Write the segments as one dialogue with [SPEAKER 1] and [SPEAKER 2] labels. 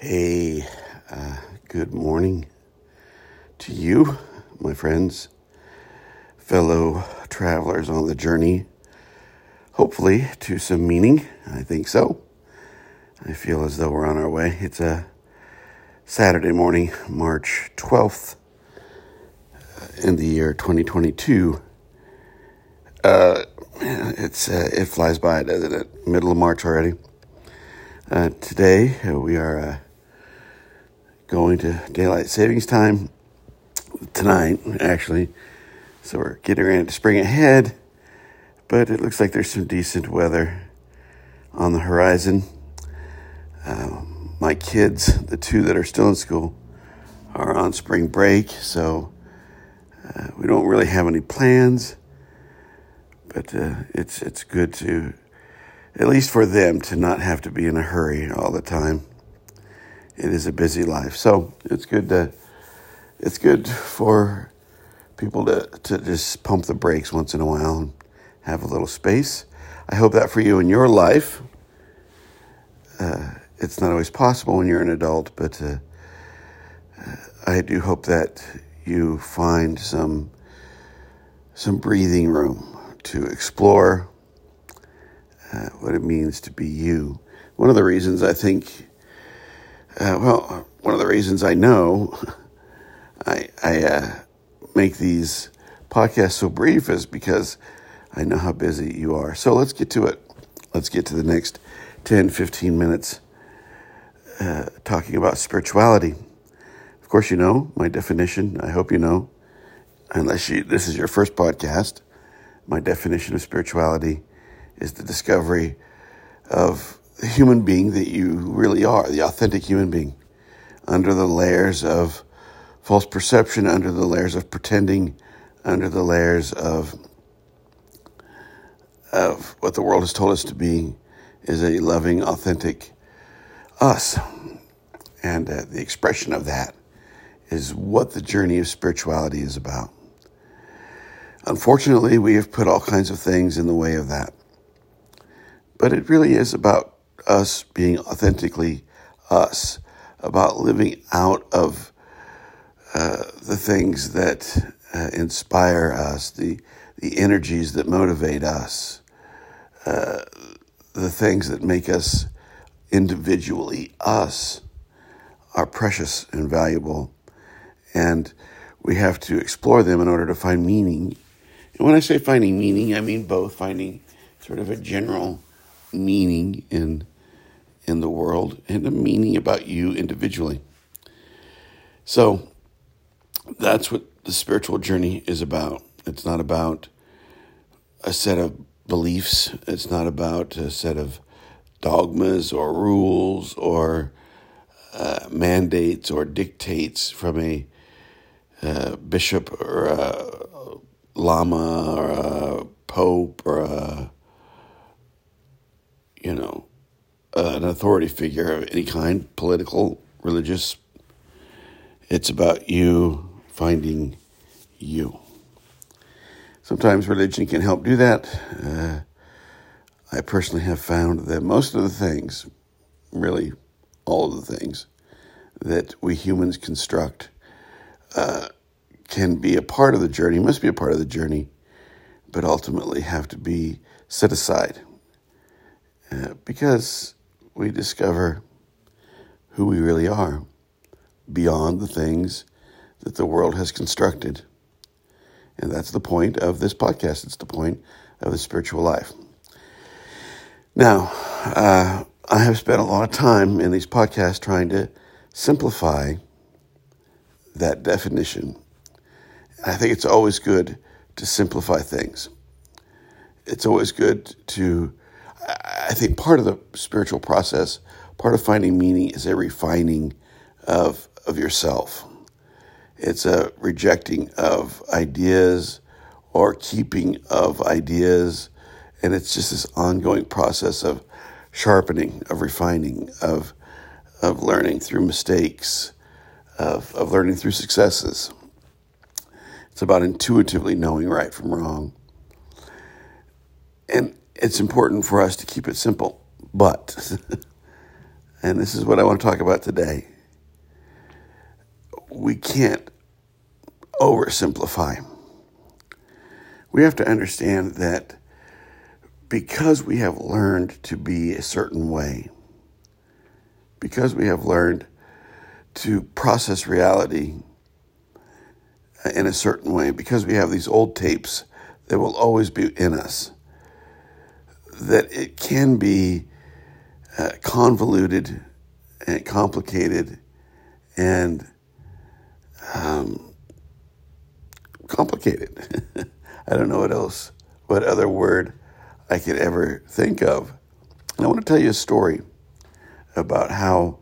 [SPEAKER 1] Hey, uh, good morning to you, my friends, fellow travelers on the journey, hopefully to some meaning. I think so. I feel as though we're on our way. It's a Saturday morning, March 12th, uh, in the year 2022. Uh, it's uh, it flies by, doesn't it? Middle of March already. Uh, today uh, we are uh, going to daylight savings time tonight, actually. So we're getting ready to spring ahead, but it looks like there's some decent weather on the horizon. Um, my kids, the two that are still in school, are on spring break, so uh, we don't really have any plans. But uh, it's it's good to, at least for them, to not have to be in a hurry all the time it is a busy life. So it's good to it's good for people to, to just pump the brakes once in a while and have a little space. I hope that for you in your life. Uh, it's not always possible when you're an adult, but uh, uh, I do hope that you find some some breathing room to explore uh, what it means to be you. One of the reasons I think uh, well, one of the reasons I know I, I uh, make these podcasts so brief is because I know how busy you are. So let's get to it. Let's get to the next 10, 15 minutes uh, talking about spirituality. Of course, you know my definition. I hope you know, unless you, this is your first podcast. My definition of spirituality is the discovery of the human being that you really are, the authentic human being, under the layers of false perception, under the layers of pretending, under the layers of of what the world has told us to be is a loving, authentic us. And uh, the expression of that is what the journey of spirituality is about. Unfortunately, we have put all kinds of things in the way of that. But it really is about us being authentically us, about living out of uh, the things that uh, inspire us, the the energies that motivate us, uh, the things that make us individually us are precious and valuable, and we have to explore them in order to find meaning. And when I say finding meaning, I mean both finding sort of a general meaning in in the world and a meaning about you individually. So that's what the spiritual journey is about. It's not about a set of beliefs, it's not about a set of dogmas or rules or uh, mandates or dictates from a uh, bishop or a lama or a pope or a you know uh, an authority figure of any kind, political, religious. It's about you finding you. Sometimes religion can help do that. Uh, I personally have found that most of the things, really all of the things that we humans construct, uh, can be a part of the journey, must be a part of the journey, but ultimately have to be set aside. Uh, because we discover who we really are beyond the things that the world has constructed. And that's the point of this podcast. It's the point of the spiritual life. Now, uh, I have spent a lot of time in these podcasts trying to simplify that definition. I think it's always good to simplify things. It's always good to I think part of the spiritual process, part of finding meaning is a refining of, of yourself. It's a rejecting of ideas or keeping of ideas. And it's just this ongoing process of sharpening, of refining, of, of learning through mistakes, of, of learning through successes. It's about intuitively knowing right from wrong. And it's important for us to keep it simple. But and this is what I want to talk about today. We can't oversimplify. We have to understand that because we have learned to be a certain way, because we have learned to process reality in a certain way, because we have these old tapes that will always be in us, that it can be uh, convoluted and complicated and um, complicated. I don't know what else, what other word I could ever think of. And I want to tell you a story about how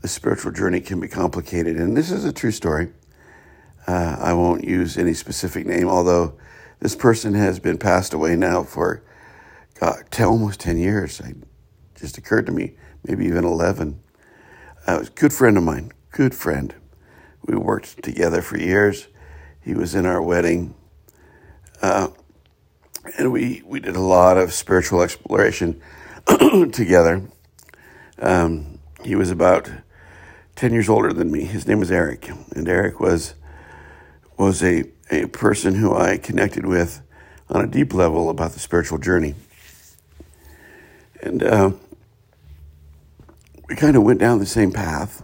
[SPEAKER 1] the spiritual journey can be complicated. And this is a true story. Uh, I won't use any specific name, although this person has been passed away now for God, almost 10 years. It just occurred to me, maybe even 11. Uh, was a good friend of mine, good friend. We worked together for years. He was in our wedding. Uh, and we, we did a lot of spiritual exploration together. Um, he was about 10 years older than me. His name was Eric. And Eric was, was a, a person who I connected with on a deep level about the spiritual journey. And uh, we kind of went down the same path.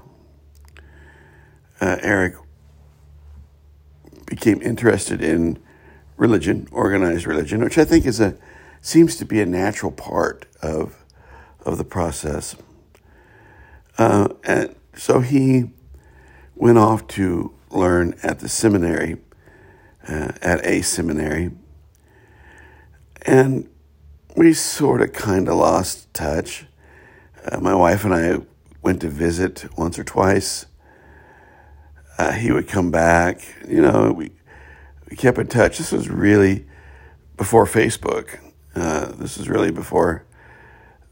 [SPEAKER 1] Uh, Eric became interested in religion, organized religion, which I think is a seems to be a natural part of of the process. Uh, and so he went off to learn at the seminary, uh, at a seminary, and we sort of kind of lost touch. Uh, my wife and I went to visit once or twice. Uh, he would come back. You know, we we kept in touch. This was really before Facebook. Uh, this was really before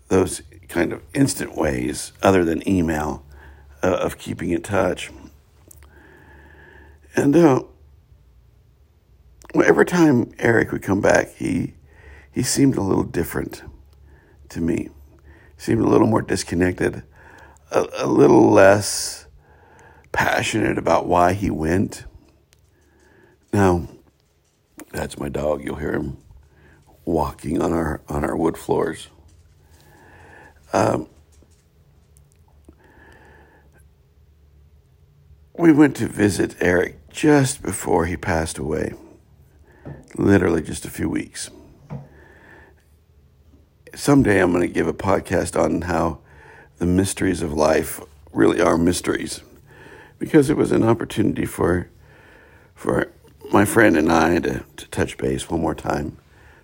[SPEAKER 1] those kind of instant ways, other than email, uh, of keeping in touch. And uh, every time Eric would come back, he he seemed a little different to me. Seemed a little more disconnected, a, a little less passionate about why he went. Now, that's my dog. You'll hear him walking on our on our wood floors. Um, we went to visit Eric just before he passed away, literally just a few weeks. Someday I'm going to give a podcast on how the mysteries of life really are mysteries, because it was an opportunity for for my friend and I to, to touch base one more time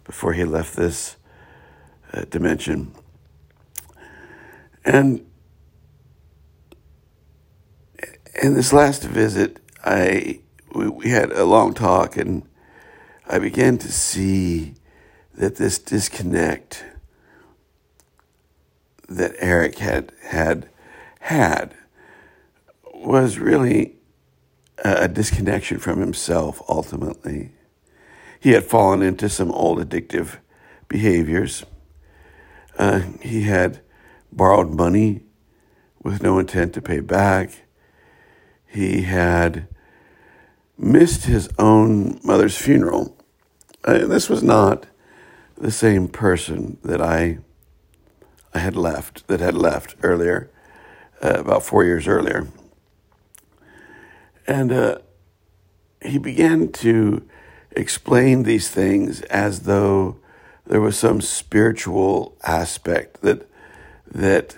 [SPEAKER 1] before he left this uh, dimension. And in this last visit, I we, we had a long talk, and I began to see that this disconnect that Eric had had had was really a disconnection from himself ultimately. He had fallen into some old addictive behaviors. Uh, he had borrowed money with no intent to pay back. He had missed his own mother's funeral. Uh, this was not the same person that I I had left that had left earlier, uh, about four years earlier. And uh, he began to explain these things as though there was some spiritual aspect that that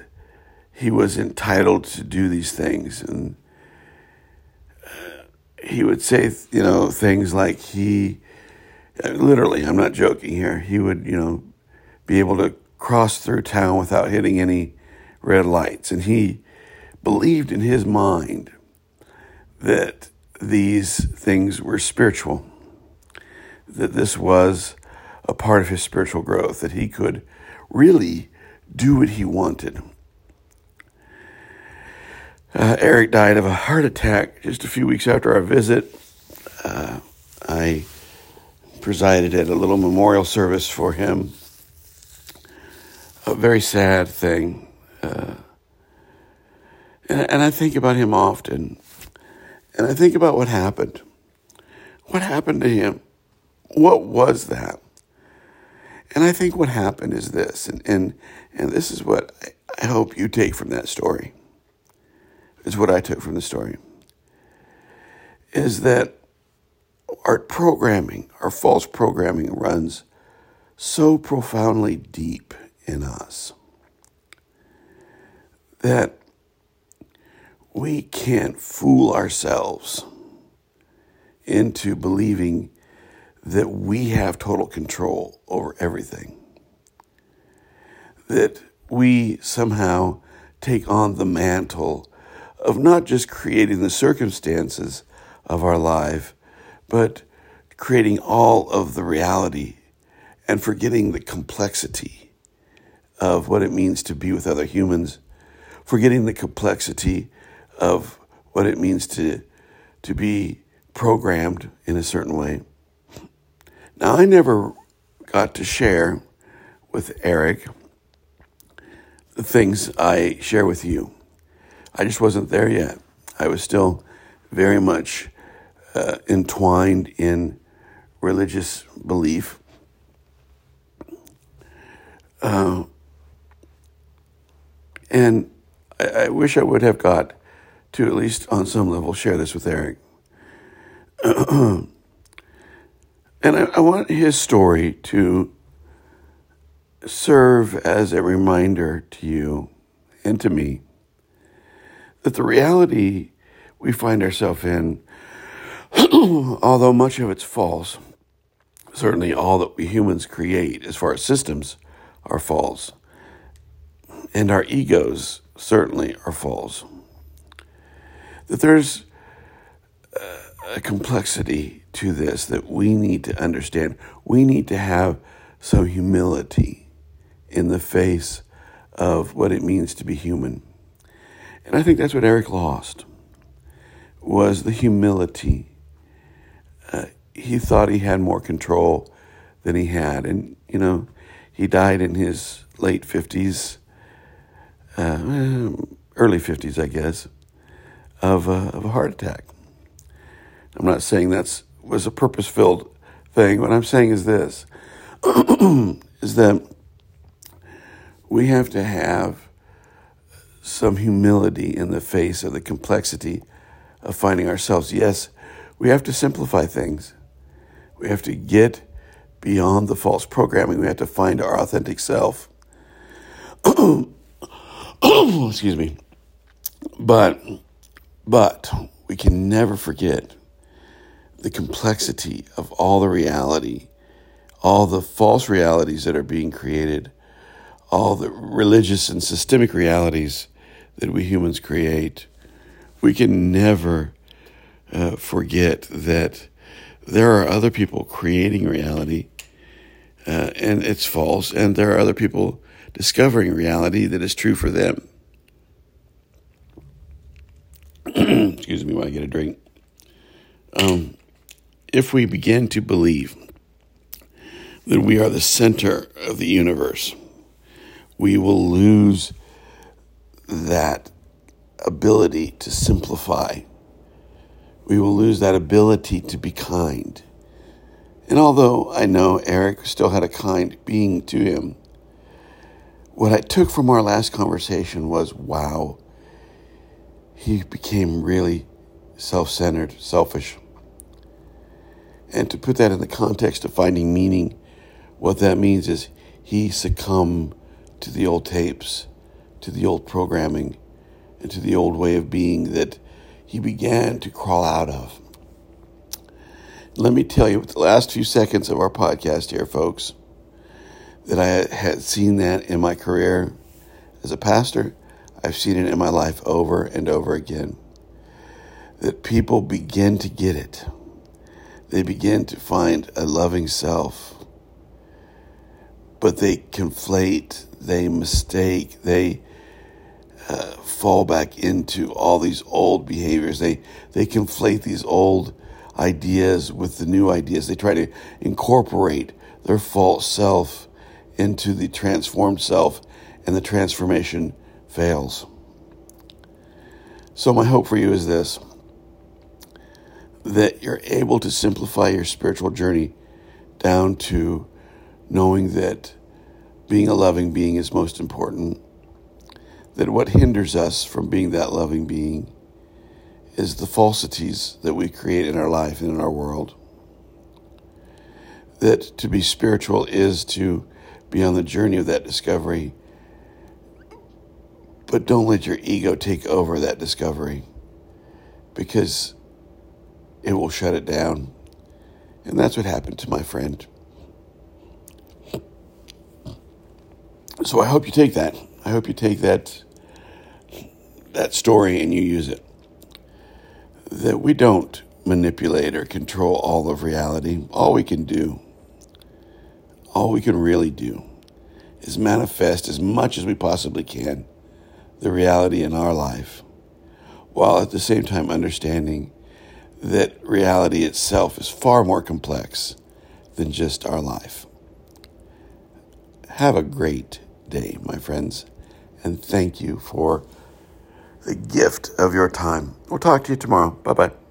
[SPEAKER 1] he was entitled to do these things and uh, he would say you know things like he literally I'm not joking here he would you know be able to cross through town without hitting any red lights and he believed in his mind that these things were spiritual, that this was a part of his spiritual growth, that he could really do what he wanted. Uh, Eric died of a heart attack just a few weeks after our visit. Uh, I presided at a little memorial service for him. A very sad thing. Uh, And, and I think about him often. And I think about what happened. What happened to him? What was that? And I think what happened is this, and, and, and this is what I, hope you take from that story, is what I took from the story, is that our programming, our false programming runs so profoundly deep in us that we can't fool ourselves into believing that we have total control over everything. That we somehow take on the mantle of not just creating the circumstances of our life, but creating all of the reality and forgetting the complexity of what it means to be with other humans, forgetting the complexity of what it means to, to be programmed in a certain way. Now, I never got to share with Eric the things I share with you. I just wasn't there yet. I was still very much uh, entwined in religious belief. Uh, and I, I, wish I would have got to at least on some level share this with Eric. and I, I want his story to serve as a reminder to you and to me that the reality we find ourselves in although much of it's false, certainly all that we humans create as far as systems are false, and our egos certainly are false. That there's a complexity to this that we need to understand. We need to have some humility in the face of what it means to be human. And I think that's what Eric lost was the humility uh, he thought he had more control than he had. And, you know, he died in his late 50s, uh, early 50s, I guess, of a, of a heart attack. I'm not saying that was a purpose filled thing. What I'm saying is this is that we have to have some humility in the face of the complexity of finding ourselves. Yes, we have to simplify things. We have to get beyond the false programming. We have to find our authentic self. Excuse me. But, but we can never forget the complexity of all the reality, all the false realities that are being created, all the religious and systemic realities that we humans create. We can never uh, forget that there are other people creating reality uh, and it's false, and there are other people discovering reality that is true for them. Excuse me while I get a drink. Um, if we begin to believe that we are the center of the universe, we will lose that ability to simplify we will lose that ability to be kind. And although I know Eric still had a kind being to him, what I took from our last conversation was wow, he became really self centered, selfish. And to put that in the context of finding meaning, what that means is he succumbed to the old tapes, to the old programming, and to the old way of being that he began to crawl out of. Let me tell you, with the last few seconds of our podcast here, folks, that I had seen that in my career as a pastor. I've seen it in my life over and over again. That people begin to get it. They begin to find a loving self. But they conflate, they mistake, they uh, fall back into all these old behaviors. They they conflate these old ideas with the new ideas. They try to incorporate their false self into the transformed self, and the transformation fails. So, my hope for you is this that you're able to simplify your spiritual journey down to knowing that being a loving being is most important. That what hinders us from being that loving being is the falsities that we create in our life and in our world. That to be spiritual is to be on the journey of that discovery, but don't let your ego take over that discovery because it will shut it down. And that's what happened to my friend. So I hope you take that. I hope you take that that story and you use it. That we don't manipulate or control all of reality. All we can do, all we can really do, is manifest as much as we possibly can the reality in our life, while at the same time understanding that reality itself is far more complex than just our life. Have a great day, my friends, and thank you for the gift of your time. We'll talk to you tomorrow. Bye bye.